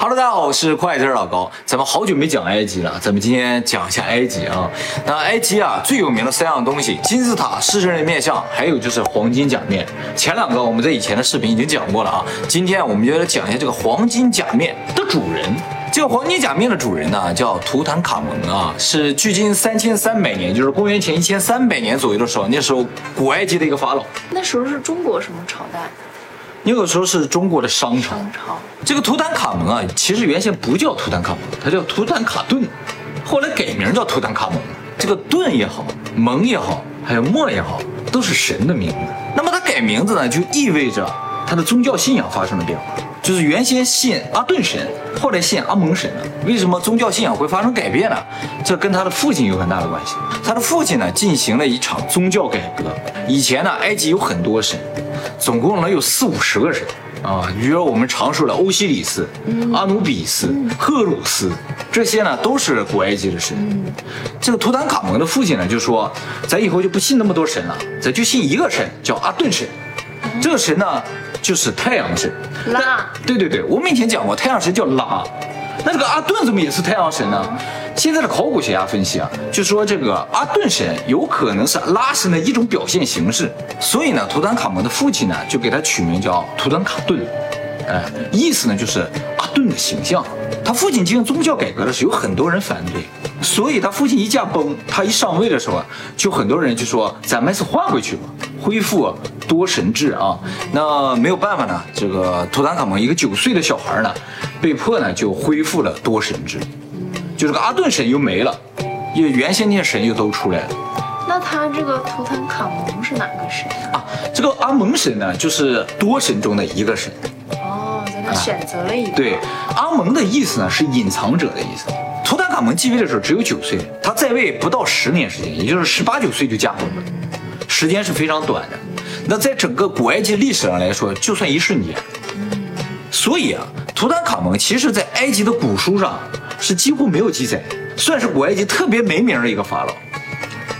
Hello，大家好，我是快字老高。咱们好久没讲埃及了，咱们今天讲一下埃及啊。那埃及啊最有名的三样东西：金字塔、狮身人面像，还有就是黄金甲面。前两个我们在以前的视频已经讲过了啊。今天我们就来讲一下这个黄金甲面的主人。这个黄金甲面的主人呢叫图坦卡蒙啊，是距今三千三百年，就是公元前一千三百年左右的时候，那时候古埃及的一个法老。那时候是中国什么朝代？那个时候是中国的商朝。商朝。这个图坦卡蒙啊，其实原先不叫图坦卡蒙，他叫图坦卡顿，后来改名叫图坦卡蒙。这个顿也好，蒙也好，还有莫也好，都是神的名字。那么他改名字呢，就意味着他的宗教信仰发生了变化，就是原先信阿顿神，后来信阿蒙神了。为什么宗教信仰会发生改变呢？这跟他的父亲有很大的关系。他的父亲呢，进行了一场宗教改革。以前呢，埃及有很多神，总共能有四五十个神。啊，比如说我们常说的欧西里斯、阿努比斯、赫鲁斯，这些呢都是古埃及的神。这个图坦卡蒙的父亲呢就说，咱以后就不信那么多神了，咱就信一个神，叫阿顿神。这个神呢就是太阳神。拉。对对对，我们以前讲过，太阳神叫拉。那这个阿顿怎么也是太阳神呢？现在的考古学家分析啊，就说这个阿顿神有可能是拉神的一种表现形式，所以呢，图坦卡蒙的父亲呢就给他取名叫图坦卡顿，哎，意思呢就是阿顿的形象。他父亲进行宗教改革的时候，有很多人反对，所以他父亲一驾崩，他一上位的时候啊，就很多人就说咱们是换回去吧，恢复多神制啊。那没有办法呢，这个图坦卡蒙一个九岁的小孩呢，被迫呢就恢复了多神制。就这个阿顿神又没了，因为原先那些神又都出来了。那他这个图坦卡蒙是哪个神啊？这个阿蒙神呢，就是多神中的一个神。他选择了一个。对，阿蒙的意思呢是隐藏者的意思。图坦卡蒙继位的时候只有九岁，他在位不到十年时间，也就是十八九岁就驾崩了，时间是非常短的。那在整个古埃及历史上来说，就算一瞬间。所以啊，图坦卡蒙其实在埃及的古书上。是几乎没有记载，算是古埃及特别没名的一个法老。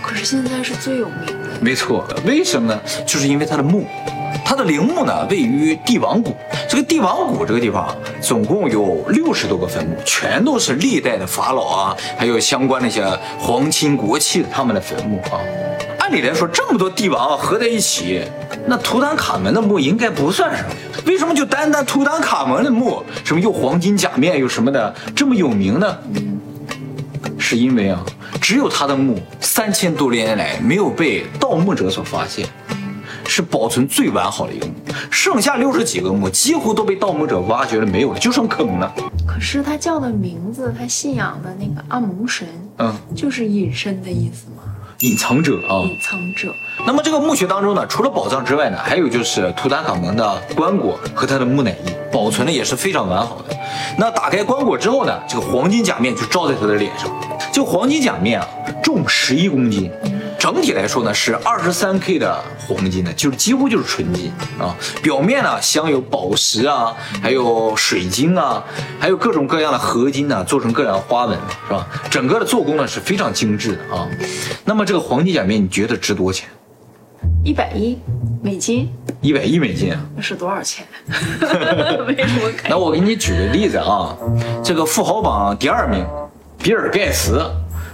可是现在是最有名的。没错，为什么呢？就是因为他的墓，他的陵墓呢位于帝王谷。这个帝王谷这个地方总共有六十多个坟墓，全都是历代的法老啊，还有相关的一些皇亲国戚他们的坟墓啊。按理来说，这么多帝王合在一起，那图坦卡门的墓应该不算什么。为什么就单单图坦卡蒙的墓，什么又黄金甲面又什么的这么有名呢？是因为啊，只有他的墓三千多年来没有被盗墓者所发现，是保存最完好的一个墓。剩下六十几个墓几乎都被盗墓者挖掘了没有了，就剩坑了。可是他叫的名字，他信仰的那个阿蒙神，嗯，就是隐身的意思吗？隐藏者啊，隐藏者。那么这个墓穴当中呢，除了宝藏之外呢，还有就是图坦卡蒙的棺椁和他的木乃伊，保存的也是非常完好的。那打开棺椁之后呢，这个黄金甲面就罩在他的脸上。这黄金甲面啊，重十一公斤。整体来说呢，是二十三 K 的黄金呢，就是几乎就是纯金啊。表面呢镶有宝石啊，还有水晶啊，还有各种各样的合金呢，做成各样花纹，是吧？整个的做工呢是非常精致的啊。那么这个黄金假面，你觉得值多少钱？一百亿美金。一百亿美金啊？那是多少钱？没什么？那我给你举个例子啊，这个富豪榜第二名，比尔盖茨。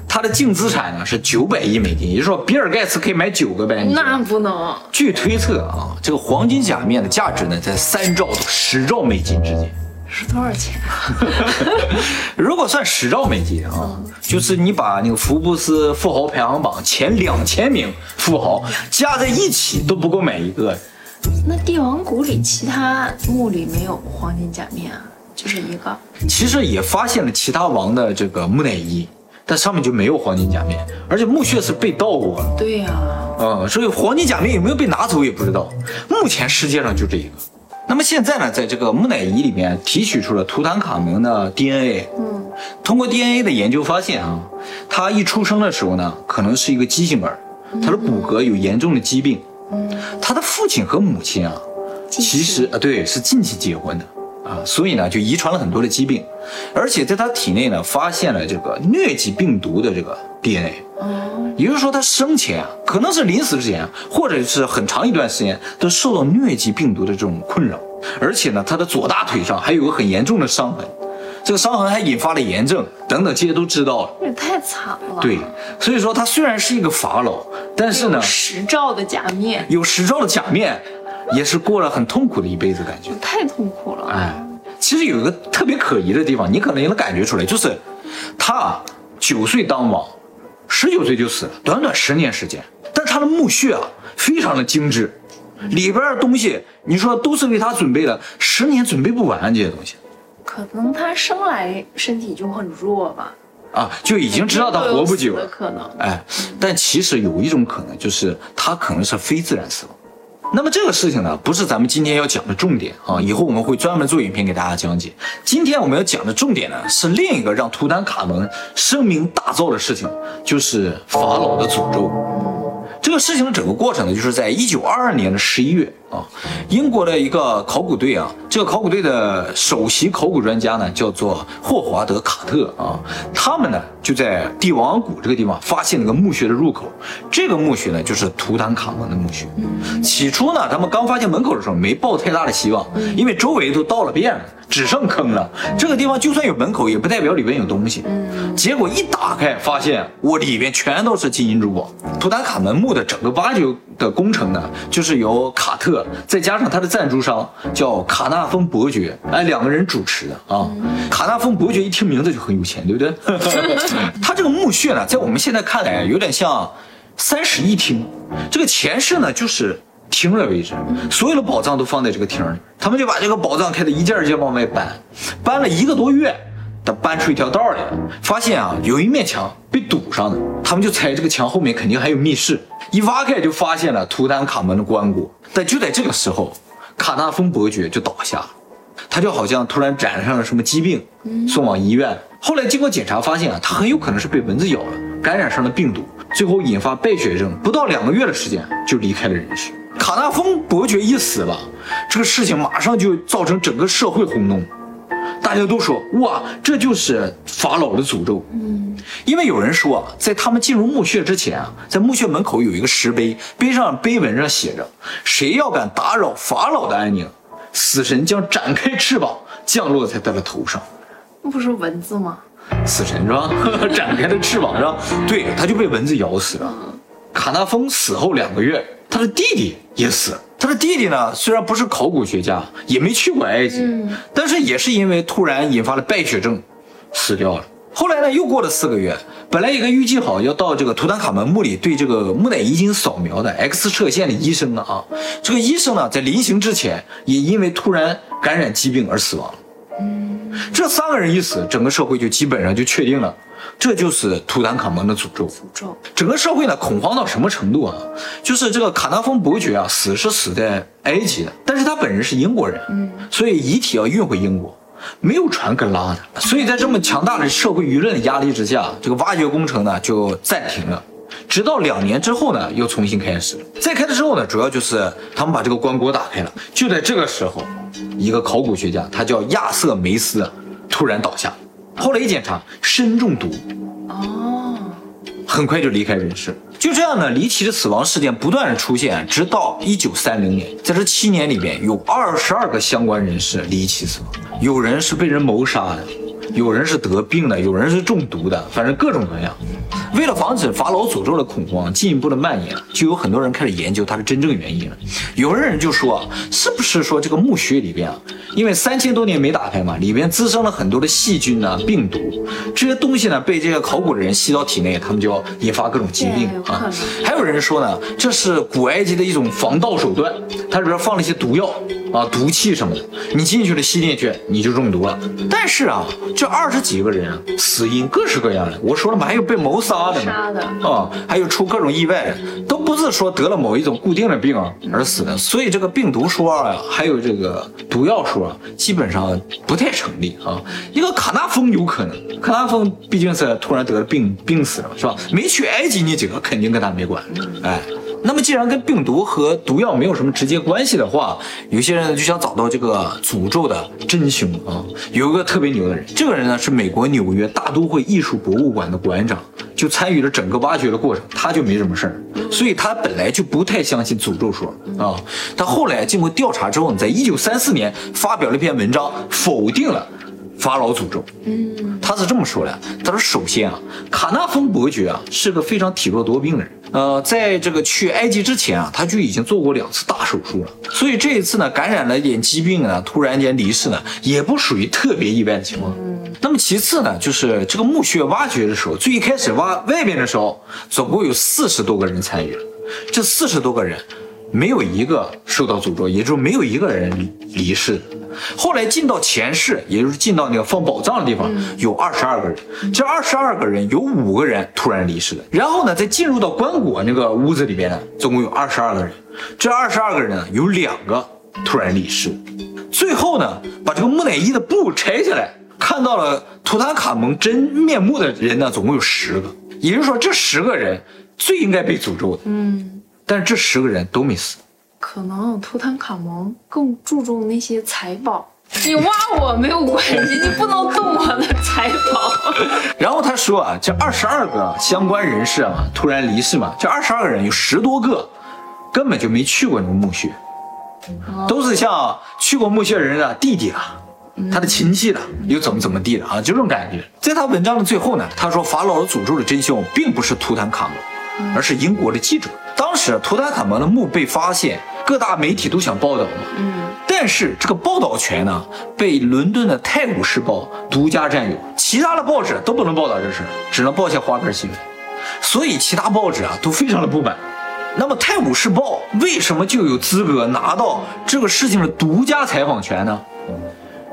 他的净资产呢是九百亿美金，也就是说，比尔盖茨可以买九个白金。那不能。据推测啊，这个黄金假面的价值呢在三兆到十兆美金之间。是多少钱？如果算十兆美金啊，就是你把那个福布斯富豪排行榜前两千名富豪加在一起都不够买一个。那帝王谷里其他墓里没有黄金假面啊，就是一个。其实也发现了其他王的这个木乃伊。但上面就没有黄金甲面，而且墓穴是被盗过。对呀，嗯，所以黄金甲面有没有被拿走也不知道。目前世界上就这一个。那么现在呢，在这个木乃伊里面提取出了图坦卡蒙的 DNA。嗯，通过 DNA 的研究发现啊，他一出生的时候呢，可能是一个畸形儿，他的骨骼有严重的疾病。嗯，他的父亲和母亲啊，其实啊，对，是近期结婚的。啊，所以呢，就遗传了很多的疾病，而且在他体内呢，发现了这个疟疾病毒的这个 DNA。哦，也就是说，他生前啊，可能是临死之前，或者是很长一段时间，都受到疟疾病毒的这种困扰。而且呢，他的左大腿上还有个很严重的伤痕，这个伤痕还引发了炎症等等，这些都知道了。这也太惨了。对，所以说他虽然是一个法老，但是呢，十兆的假面，有十兆的假面，也是过了很痛苦的一辈子，感觉太痛苦了。哎，其实有一个特别可疑的地方，你可能也能感觉出来，就是他九岁当王，十九岁就死了，短短十年时间，但他的墓穴啊，非常的精致。里边的东西，你说都是为他准备的，十年准备不完这些东西。可能他生来身体就很弱吧？啊，就已经知道他活不久的可能。哎，但其实有一种可能，就是他可能是非自然死亡。那么这个事情呢，不是咱们今天要讲的重点啊，以后我们会专门做影片给大家讲解。今天我们要讲的重点呢，是另一个让图坦卡蒙声名大噪的事情，就是法老的诅咒。这个事情的整个过程呢，就是在一九二二年的十一月啊，英国的一个考古队啊，这个考古队的首席考古专家呢，叫做霍华德·卡特啊，他们呢就在帝王谷这个地方发现了个墓穴的入口，这个墓穴呢就是图坦卡蒙的墓穴。起初呢，他们刚发现门口的时候没抱太大的希望，因为周围都倒了遍了。只剩坑了，这个地方就算有门口，也不代表里面有东西。结果一打开，发现我里边全都是金银珠宝。图坦卡门墓的整个挖掘的工程呢，就是由卡特再加上他的赞助商叫卡纳丰伯爵，哎，两个人主持的啊。卡纳丰伯爵一听名字就很有钱，对不对？他这个墓穴呢，在我们现在看来有点像三室一厅，这个前室呢就是。厅的位置，所有的宝藏都放在这个厅里，他们就把这个宝藏开的一件一件往外搬，搬了一个多月，他搬出一条道来了，发现啊有一面墙被堵上了，他们就猜这个墙后面肯定还有密室，一挖开就发现了图坦卡门的棺椁，但就在这个时候，卡纳丰伯爵就倒下了，他就好像突然染上了什么疾病，送往医院，后来经过检查发现啊，他很有可能是被蚊子咬了，感染上了病毒，最后引发败血症，不到两个月的时间就离开了人世。卡纳丰伯爵一死了，这个事情马上就造成整个社会轰动，大家都说哇，这就是法老的诅咒。嗯，因为有人说啊，在他们进入墓穴之前啊，在墓穴门口有一个石碑，碑上碑文上写着：谁要敢打扰法老的安宁，死神将展开翅膀降落在他的头上。那不是蚊子吗？死神是吧？展开的翅膀是吧？对，他就被蚊子咬死了。卡纳丰死后两个月。他的弟弟也死了。他的弟弟呢，虽然不是考古学家，也没去过埃及，但是也是因为突然引发了败血症，死掉了。后来呢，又过了四个月，本来一个预计好要到这个图坦卡门墓里对这个木乃伊进行扫描的 X 射线的医生呢，啊，这个医生呢，在临行之前也因为突然感染疾病而死亡了。这三个人一死，整个社会就基本上就确定了。这就是图坦卡蒙的诅咒。诅咒，整个社会呢恐慌到什么程度啊？就是这个卡纳丰伯爵啊，死是死在埃及的，但是他本人是英国人，嗯，所以遗体要运回英国，没有船可拉的，所以在这么强大的社会舆论的压力之下，这个挖掘工程呢就暂停了，直到两年之后呢又重新开始。再开的时候呢，主要就是他们把这个棺椁打开了。就在这个时候，一个考古学家，他叫亚瑟梅斯，突然倒下。后来一检查，砷中毒，哦，很快就离开人世。就这样呢，离奇的死亡事件不断的出现，直到一九三零年，在这七年里边，有二十二个相关人士离奇死亡，有人是被人谋杀的。有人是得病的，有人是中毒的，反正各种各样。为了防止法老诅咒的恐慌进一步的蔓延，就有很多人开始研究它的真正原因了。有的人就说，是不是说这个墓穴里边啊，因为三千多年没打开嘛，里边滋生了很多的细菌啊、病毒，这些东西呢被这些考古的人吸到体内，他们就要引发各种疾病啊。还有人说呢，这是古埃及的一种防盗手段，它里边放了一些毒药。啊，毒气什么的，你进去了吸进去，你就中毒了。但是啊，这二十几个人啊，死因各式各样的。我说了嘛，还有被谋杀的，啊，还有出各种意外的，都不是说得了某一种固定的病而死的。所以这个病毒说啊，还有这个毒药说啊，基本上不太成立啊。一个卡纳峰有可能，卡纳峰毕竟是突然得了病病死了，是吧？没去埃及那几个肯定跟他没关。哎。那么，既然跟病毒和毒药没有什么直接关系的话，有些人就想找到这个诅咒的真凶啊。有一个特别牛的人，这个人呢是美国纽约大都会艺术博物馆的馆长，就参与了整个挖掘的过程，他就没什么事儿，所以他本来就不太相信诅咒说啊。他后来经过调查之后呢，在一九三四年发表了一篇文章，否定了。法老诅咒。嗯，他是这么说的，他说首先啊，卡纳丰伯爵啊是个非常体弱多病的人。呃，在这个去埃及之前啊，他就已经做过两次大手术了，所以这一次呢，感染了一点疾病啊，突然间离世呢，也不属于特别意外的情况。那么其次呢，就是这个墓穴挖掘的时候，最一开始挖外边的时候，总共有四十多个人参与了，这四十多个人。没有一个受到诅咒，也就是没有一个人离世。后来进到前世，也就是进到那个放宝藏的地方，有二十二个人。这二十二个人有五个人突然离世了。然后呢，再进入到棺椁那个屋子里面呢，总共有二十二个人。这二十二个人呢，有两个突然离世。最后呢，把这个木乃伊的布拆下来，看到了图坦卡蒙真面目的人呢，总共有十个。也就是说，这十个人最应该被诅咒的。嗯。但是这十个人都没死，可能图坦卡蒙更注重那些财宝。你挖我没有关系，你不能动我的财宝。然后他说啊，这二十二个相关人士啊，突然离世嘛，这二十二个人有十多个根本就没去过那个墓穴，都是像去过墓穴人的弟弟啊，他的亲戚的，又怎么怎么地的啊，就这种感觉。在他文章的最后呢，他说法老的诅咒的真凶并不是图坦卡蒙，而是英国的记者。当时图坦卡蒙的墓被发现，各大媒体都想报道嘛。嗯。但是这个报道权呢，被伦敦的《泰晤士报》独家占有，其他的报纸都不能报道这事，只能报些花边新闻。所以其他报纸啊都非常的不满。那么《泰晤士报》为什么就有资格拿到这个事情的独家采访权呢？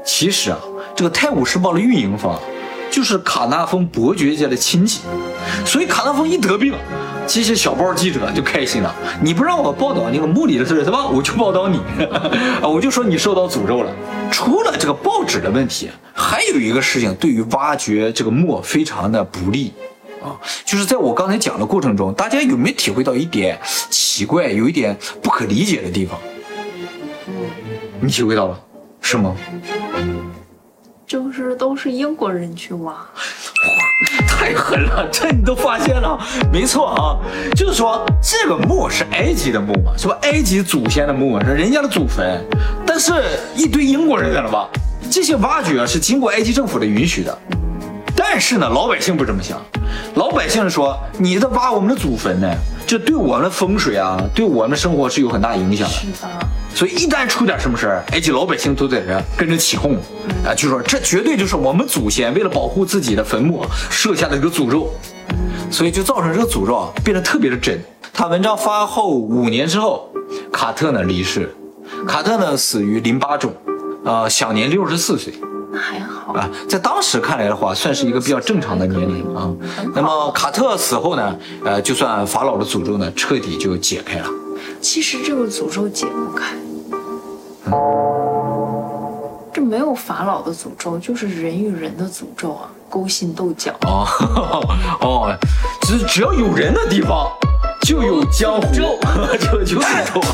其实啊，这个《泰晤士报》的运营方就是卡纳丰伯爵家的亲戚，所以卡纳丰一得病。这些小报记者就开心了，你不让我报道那个墓里的事是吧？我就报道你，我就说你受到诅咒了。除了这个报纸的问题，还有一个事情对于挖掘这个墓非常的不利啊，就是在我刚才讲的过程中，大家有没有体会到一点奇怪，有一点不可理解的地方？你体会到了，是吗？就是都是英国人去挖。太狠了，这你都发现了？没错啊，就是说这个墓是埃及的墓嘛，是吧？埃及祖先的墓是人家的祖坟，但是一堆英国人在那挖，这些挖掘是经过埃及政府的允许的。但是呢，老百姓不这么想，老百姓说你在挖我们的祖坟呢，这对我们的风水啊，对我们的生活是有很大影响的。是的。所以一旦出点什么事儿，埃及老百姓都在这跟着起哄，啊，就说这绝对就是我们祖先为了保护自己的坟墓设下的一个诅咒，所以就造成这个诅咒啊变得特别的真。他文章发后五年之后，卡特呢离世，卡特呢死于淋巴肿，呃，享年六十四岁。那还好啊，在当时看来的话，算是一个比较正常的年龄啊。那么卡特死后呢，呃，就算法老的诅咒呢彻底就解开了。其实这个诅咒解不开，这没有法老的诅咒，就是人与人的诅咒啊，勾心斗角啊。哦，只只要有人的地方，就有江湖，就就诅咒。